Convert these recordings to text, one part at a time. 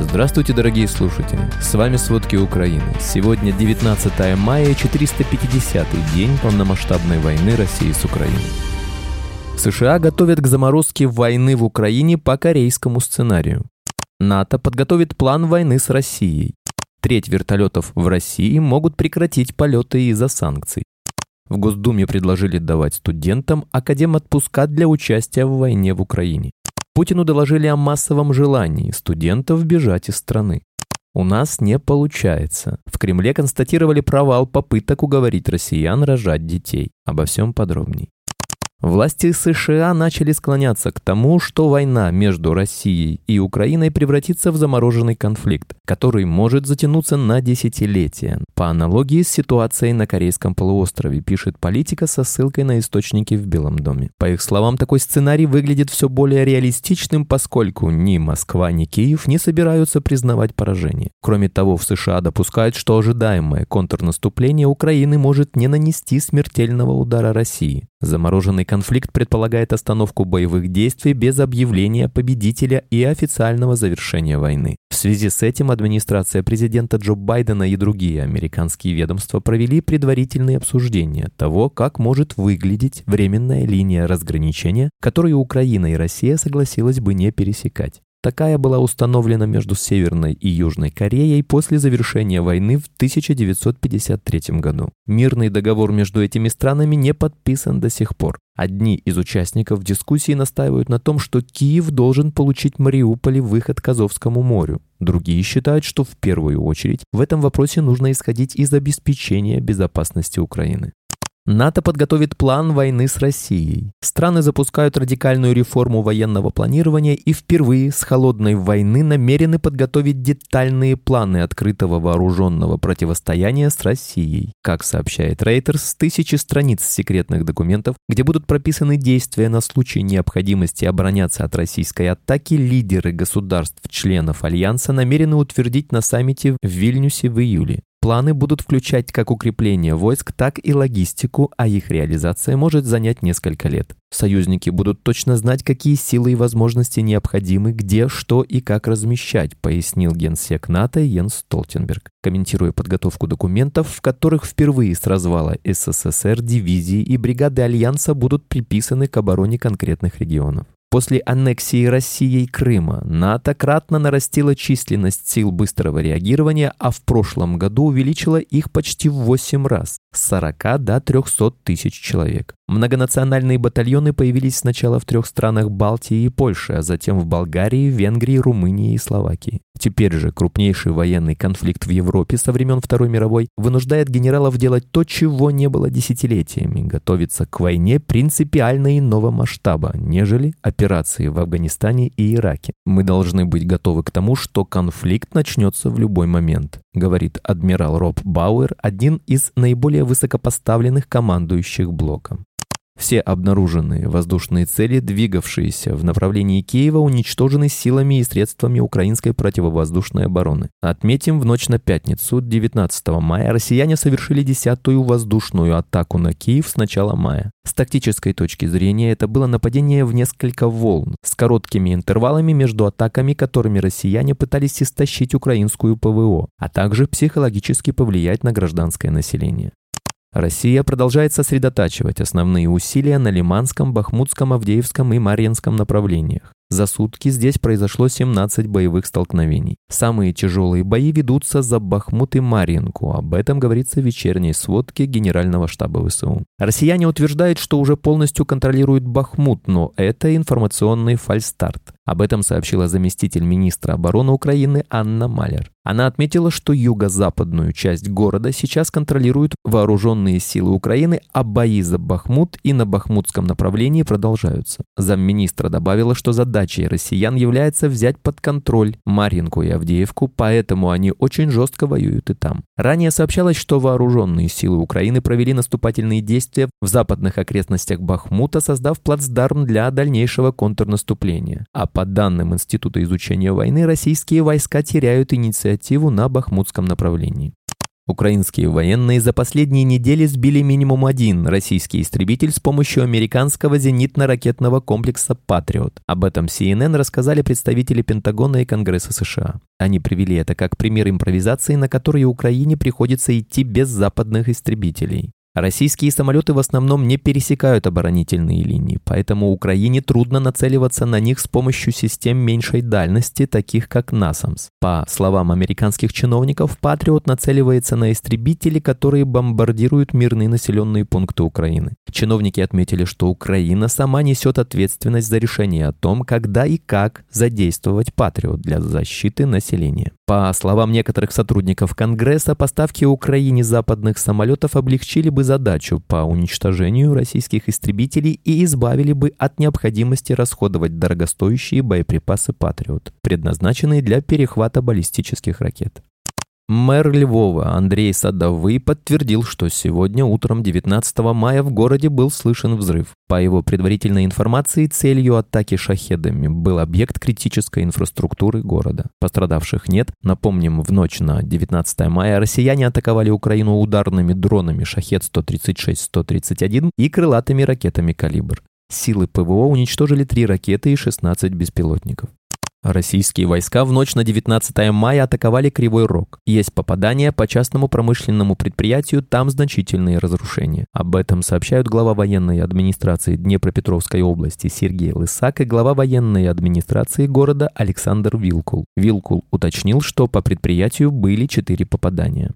Здравствуйте, дорогие слушатели! С вами «Сводки Украины». Сегодня 19 мая, 450-й день полномасштабной войны России с Украиной. США готовят к заморозке войны в Украине по корейскому сценарию. НАТО подготовит план войны с Россией. Треть вертолетов в России могут прекратить полеты из-за санкций. В Госдуме предложили давать студентам академ отпуска для участия в войне в Украине. Путину доложили о массовом желании студентов бежать из страны. У нас не получается. В Кремле констатировали провал попыток уговорить россиян рожать детей. Обо всем подробней. Власти США начали склоняться к тому, что война между Россией и Украиной превратится в замороженный конфликт, который может затянуться на десятилетия. По аналогии с ситуацией на Корейском полуострове, пишет политика со ссылкой на источники в Белом доме. По их словам, такой сценарий выглядит все более реалистичным, поскольку ни Москва, ни Киев не собираются признавать поражение. Кроме того, в США допускают, что ожидаемое контрнаступление Украины может не нанести смертельного удара России. Замороженный конфликт предполагает остановку боевых действий без объявления победителя и официального завершения войны. В связи с этим администрация президента Джо Байдена и другие американские ведомства провели предварительные обсуждения того, как может выглядеть временная линия разграничения, которую Украина и Россия согласилась бы не пересекать. Такая была установлена между Северной и Южной Кореей после завершения войны в 1953 году. Мирный договор между этими странами не подписан до сих пор. Одни из участников дискуссии настаивают на том, что Киев должен получить Мариуполе выход к Азовскому морю. Другие считают, что в первую очередь в этом вопросе нужно исходить из обеспечения безопасности Украины. НАТО подготовит план войны с Россией. Страны запускают радикальную реформу военного планирования и впервые с холодной войны намерены подготовить детальные планы открытого вооруженного противостояния с Россией. Как сообщает Reuters, тысячи страниц секретных документов, где будут прописаны действия на случай необходимости обороняться от российской атаки, лидеры государств-членов Альянса намерены утвердить на саммите в Вильнюсе в июле. Планы будут включать как укрепление войск, так и логистику, а их реализация может занять несколько лет. Союзники будут точно знать, какие силы и возможности необходимы, где, что и как размещать, пояснил генсек НАТО Йенс Столтенберг, комментируя подготовку документов, в которых впервые с развала СССР дивизии и бригады Альянса будут приписаны к обороне конкретных регионов. После аннексии Россией Крыма НАТО кратно нарастила численность сил быстрого реагирования, а в прошлом году увеличила их почти в 8 раз – с 40 до 300 тысяч человек. Многонациональные батальоны появились сначала в трех странах Балтии и Польши, а затем в Болгарии, Венгрии, Румынии и Словакии. Теперь же крупнейший военный конфликт в Европе со времен Второй мировой вынуждает генералов делать то, чего не было десятилетиями – готовиться к войне принципиально иного масштаба, нежели операции в Афганистане и Ираке. Мы должны быть готовы к тому, что конфликт начнется в любой момент, говорит адмирал Роб Бауэр, один из наиболее высокопоставленных командующих блоком. Все обнаруженные воздушные цели, двигавшиеся в направлении Киева, уничтожены силами и средствами украинской противовоздушной обороны. Отметим, в ночь на пятницу, 19 мая, россияне совершили десятую воздушную атаку на Киев с начала мая. С тактической точки зрения это было нападение в несколько волн, с короткими интервалами между атаками, которыми россияне пытались истощить украинскую ПВО, а также психологически повлиять на гражданское население. Россия продолжает сосредотачивать основные усилия на Лиманском, Бахмутском, Авдеевском и Марьинском направлениях. За сутки здесь произошло 17 боевых столкновений. Самые тяжелые бои ведутся за Бахмут и Марьинку. Об этом говорится в вечерней сводке Генерального штаба ВСУ. Россияне утверждают, что уже полностью контролируют Бахмут, но это информационный фальстарт. Об этом сообщила заместитель министра обороны Украины Анна Малер. Она отметила, что юго-западную часть города сейчас контролируют вооруженные силы Украины, а бои за Бахмут и на бахмутском направлении продолжаются. Замминистра добавила, что задачей россиян является взять под контроль Маринку и Авдеевку, поэтому они очень жестко воюют и там. Ранее сообщалось, что вооруженные силы Украины провели наступательные действия в западных окрестностях Бахмута, создав плацдарм для дальнейшего контрнаступления. А по данным Института изучения войны, российские войска теряют инициативу на бахмутском направлении. Украинские военные за последние недели сбили минимум один российский истребитель с помощью американского зенитно-ракетного комплекса «Патриот». Об этом CNN рассказали представители Пентагона и Конгресса США. Они привели это как пример импровизации, на которые Украине приходится идти без западных истребителей. Российские самолеты в основном не пересекают оборонительные линии, поэтому Украине трудно нацеливаться на них с помощью систем меньшей дальности, таких как НАСАМС. По словам американских чиновников, «Патриот» нацеливается на истребители, которые бомбардируют мирные населенные пункты Украины. Чиновники отметили, что Украина сама несет ответственность за решение о том, когда и как задействовать «Патриот» для защиты населения. По словам некоторых сотрудников Конгресса, поставки Украине западных самолетов облегчили бы задачу по уничтожению российских истребителей и избавили бы от необходимости расходовать дорогостоящие боеприпасы «Патриот», предназначенные для перехвата баллистических ракет. Мэр Львова Андрей Садовый подтвердил, что сегодня утром 19 мая в городе был слышен взрыв. По его предварительной информации, целью атаки шахедами был объект критической инфраструктуры города. Пострадавших нет. Напомним, в ночь на 19 мая россияне атаковали Украину ударными дронами «Шахед-136-131» и крылатыми ракетами «Калибр». Силы ПВО уничтожили три ракеты и 16 беспилотников. Российские войска в ночь на 19 мая атаковали Кривой Рог. Есть попадания по частному промышленному предприятию, там значительные разрушения. Об этом сообщают глава военной администрации Днепропетровской области Сергей Лысак и глава военной администрации города Александр Вилкул. Вилкул уточнил, что по предприятию были четыре попадания.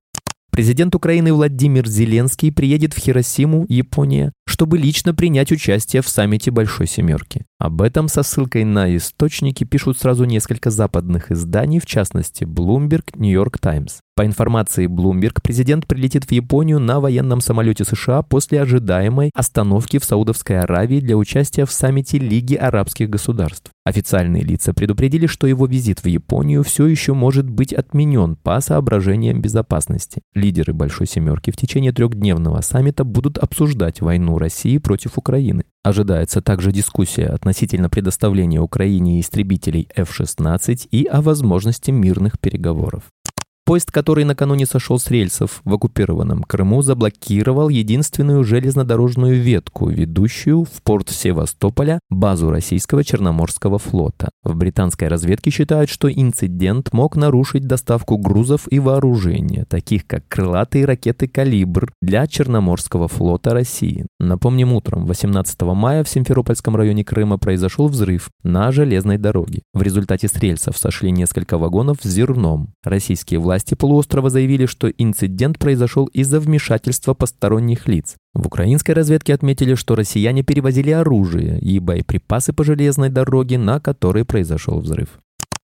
Президент Украины Владимир Зеленский приедет в Хиросиму, Япония, чтобы лично принять участие в саммите Большой Семерки. Об этом со ссылкой на источники пишут сразу несколько западных изданий, в частности Bloomberg, New York Times. По информации Bloomberg, президент прилетит в Японию на военном самолете США после ожидаемой остановки в Саудовской Аравии для участия в саммите Лиги арабских государств. Официальные лица предупредили, что его визит в Японию все еще может быть отменен по соображениям безопасности. Лидеры Большой Семерки в течение трехдневного саммита будут обсуждать войну России против Украины. Ожидается также дискуссия относительно предоставления Украине истребителей F-16 и о возможности мирных переговоров. Поезд, который накануне сошел с рельсов в оккупированном Крыму, заблокировал единственную железнодорожную ветку, ведущую в порт Севастополя, базу российского Черноморского флота. В британской разведке считают, что инцидент мог нарушить доставку грузов и вооружения, таких как крылатые ракеты «Калибр» для Черноморского флота России. Напомним, утром 18 мая в Симферопольском районе Крыма произошел взрыв на железной дороге. В результате с рельсов сошли несколько вагонов с зерном. Российские власти полуострова заявили, что инцидент произошел из-за вмешательства посторонних лиц. В украинской разведке отметили, что россияне перевозили оружие и боеприпасы по железной дороге, на которой произошел взрыв.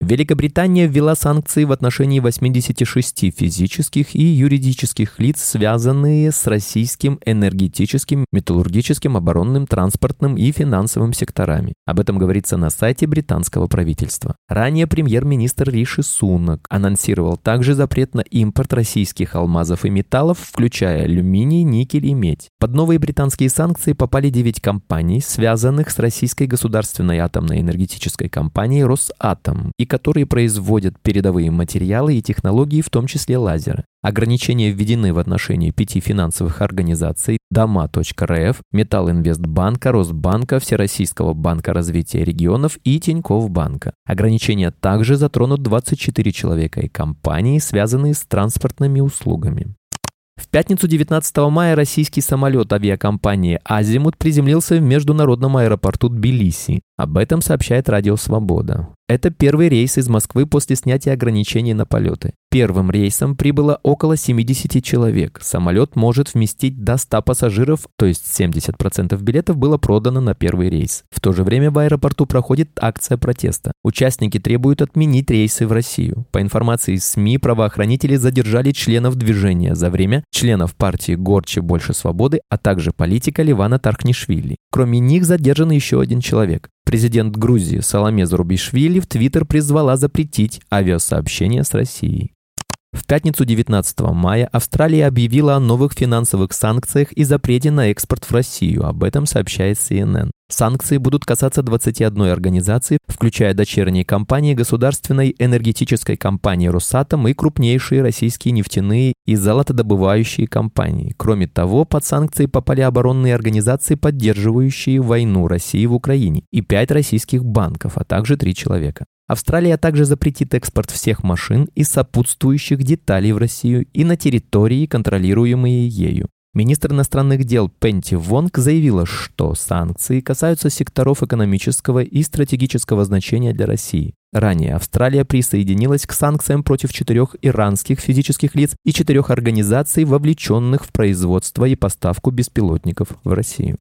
Великобритания ввела санкции в отношении 86 физических и юридических лиц, связанные с российским энергетическим, металлургическим, оборонным, транспортным и финансовым секторами. Об этом говорится на сайте британского правительства. Ранее премьер-министр Риши Сунак анонсировал также запрет на импорт российских алмазов и металлов, включая алюминий, никель и медь. Под новые британские санкции попали 9 компаний, связанных с российской государственной атомной энергетической компанией «Росатом» и которые производят передовые материалы и технологии, в том числе лазеры. Ограничения введены в отношении пяти финансовых организаций Дома.рф, Металлинвестбанка, Росбанка, Всероссийского банка развития регионов и Тинькофф банка. Ограничения также затронут 24 человека и компании, связанные с транспортными услугами. В пятницу 19 мая российский самолет авиакомпании «Азимут» приземлился в международном аэропорту Тбилиси. Об этом сообщает Радио Свобода. Это первый рейс из Москвы после снятия ограничений на полеты. Первым рейсом прибыло около 70 человек. Самолет может вместить до 100 пассажиров, то есть 70% билетов было продано на первый рейс. В то же время в аэропорту проходит акция протеста. Участники требуют отменить рейсы в Россию. По информации СМИ, правоохранители задержали членов движения за время членов партии «Горче больше свободы», а также политика Ливана Тархнишвили. Кроме них задержан еще один человек. Президент Грузии Саломе Зарубишвили в Твиттер призвала запретить авиасообщение с Россией. В пятницу 19 мая Австралия объявила о новых финансовых санкциях и запрете на экспорт в Россию. Об этом сообщает CNN. Санкции будут касаться 21 организации, включая дочерние компании государственной энергетической компании «Росатом» и крупнейшие российские нефтяные и золотодобывающие компании. Кроме того, под санкции попали оборонные организации, поддерживающие войну России в Украине, и пять российских банков, а также три человека. Австралия также запретит экспорт всех машин и сопутствующих деталей в Россию и на территории, контролируемые ею. Министр иностранных дел Пенти Вонг заявила, что санкции касаются секторов экономического и стратегического значения для России. Ранее Австралия присоединилась к санкциям против четырех иранских физических лиц и четырех организаций, вовлеченных в производство и поставку беспилотников в Россию.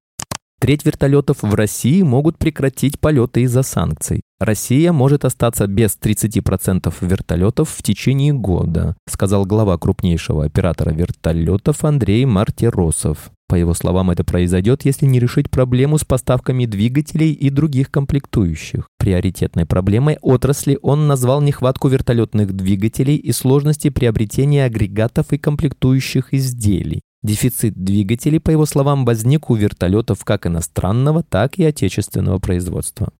Треть вертолетов в России могут прекратить полеты из-за санкций. Россия может остаться без 30% вертолетов в течение года, сказал глава крупнейшего оператора вертолетов Андрей Мартиросов. По его словам, это произойдет, если не решить проблему с поставками двигателей и других комплектующих. Приоритетной проблемой отрасли он назвал нехватку вертолетных двигателей и сложности приобретения агрегатов и комплектующих изделий. Дефицит двигателей, по его словам, возник у вертолетов как иностранного, так и отечественного производства.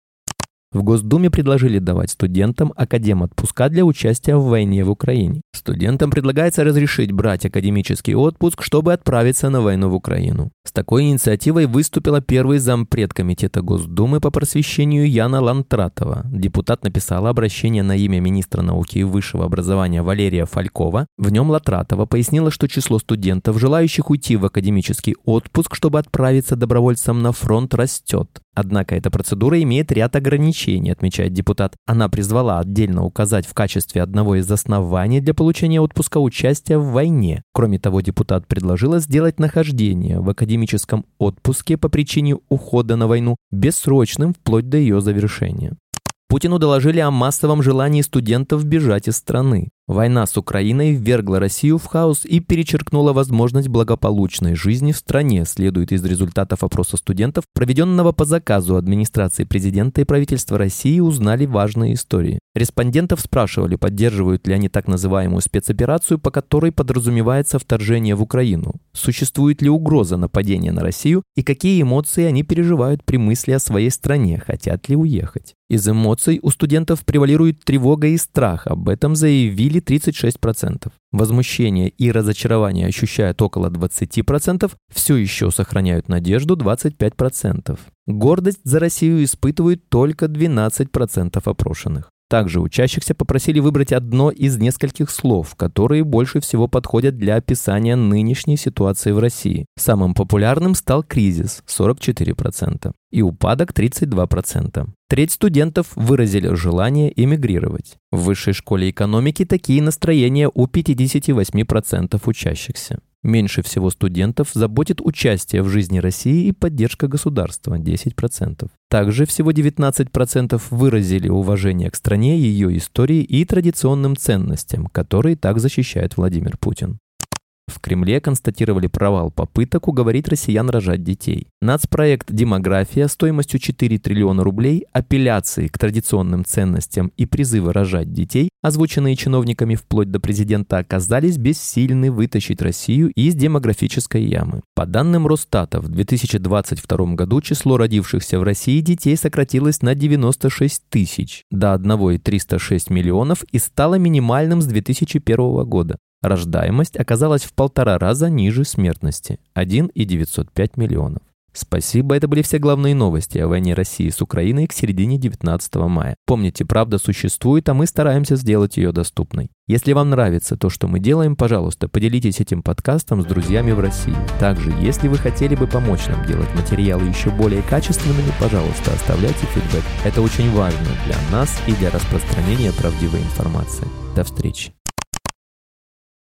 В Госдуме предложили давать студентам академ отпуска для участия в войне в Украине. Студентам предлагается разрешить брать академический отпуск, чтобы отправиться на войну в Украину. С такой инициативой выступила первый зампред Комитета Госдумы по просвещению Яна Лантратова. Депутат написала обращение на имя министра науки и высшего образования Валерия Фалькова. В нем Латратова пояснила, что число студентов, желающих уйти в академический отпуск, чтобы отправиться добровольцем на фронт, растет. Однако эта процедура имеет ряд ограничений, отмечает депутат. Она призвала отдельно указать в качестве одного из оснований для получения отпуска участия в войне. Кроме того, депутат предложила сделать нахождение в академическом отпуске по причине ухода на войну бессрочным вплоть до ее завершения. Путину доложили о массовом желании студентов бежать из страны. Война с Украиной ввергла Россию в хаос и перечеркнула возможность благополучной жизни в стране, следует из результатов опроса студентов, проведенного по заказу администрации президента и правительства России, узнали важные истории. Респондентов спрашивали, поддерживают ли они так называемую спецоперацию, по которой подразумевается вторжение в Украину, существует ли угроза нападения на Россию и какие эмоции они переживают при мысли о своей стране, хотят ли уехать. Из эмоций у студентов превалирует тревога и страх, об этом заявили или 36%. Возмущение и разочарование ощущают около 20%, все еще сохраняют надежду 25%. Гордость за Россию испытывают только 12% опрошенных. Также учащихся попросили выбрать одно из нескольких слов, которые больше всего подходят для описания нынешней ситуации в России. Самым популярным стал кризис – 44%, и упадок – 32%. Треть студентов выразили желание эмигрировать. В высшей школе экономики такие настроения у 58% учащихся. Меньше всего студентов заботит участие в жизни России и поддержка государства – 10%. Также всего 19% выразили уважение к стране, ее истории и традиционным ценностям, которые так защищает Владимир Путин. В Кремле констатировали провал попыток уговорить россиян рожать детей. Нацпроект «Демография» стоимостью 4 триллиона рублей, апелляции к традиционным ценностям и призывы рожать детей, озвученные чиновниками вплоть до президента, оказались бессильны вытащить Россию из демографической ямы. По данным Росстата, в 2022 году число родившихся в России детей сократилось на 96 тысяч до 1,306 миллионов и стало минимальным с 2001 года. Рождаемость оказалась в полтора раза ниже смертности – 1,905 миллионов. Спасибо, это были все главные новости о войне России с Украиной к середине 19 мая. Помните, правда существует, а мы стараемся сделать ее доступной. Если вам нравится то, что мы делаем, пожалуйста, поделитесь этим подкастом с друзьями в России. Также, если вы хотели бы помочь нам делать материалы еще более качественными, пожалуйста, оставляйте фидбэк. Это очень важно для нас и для распространения правдивой информации. До встречи.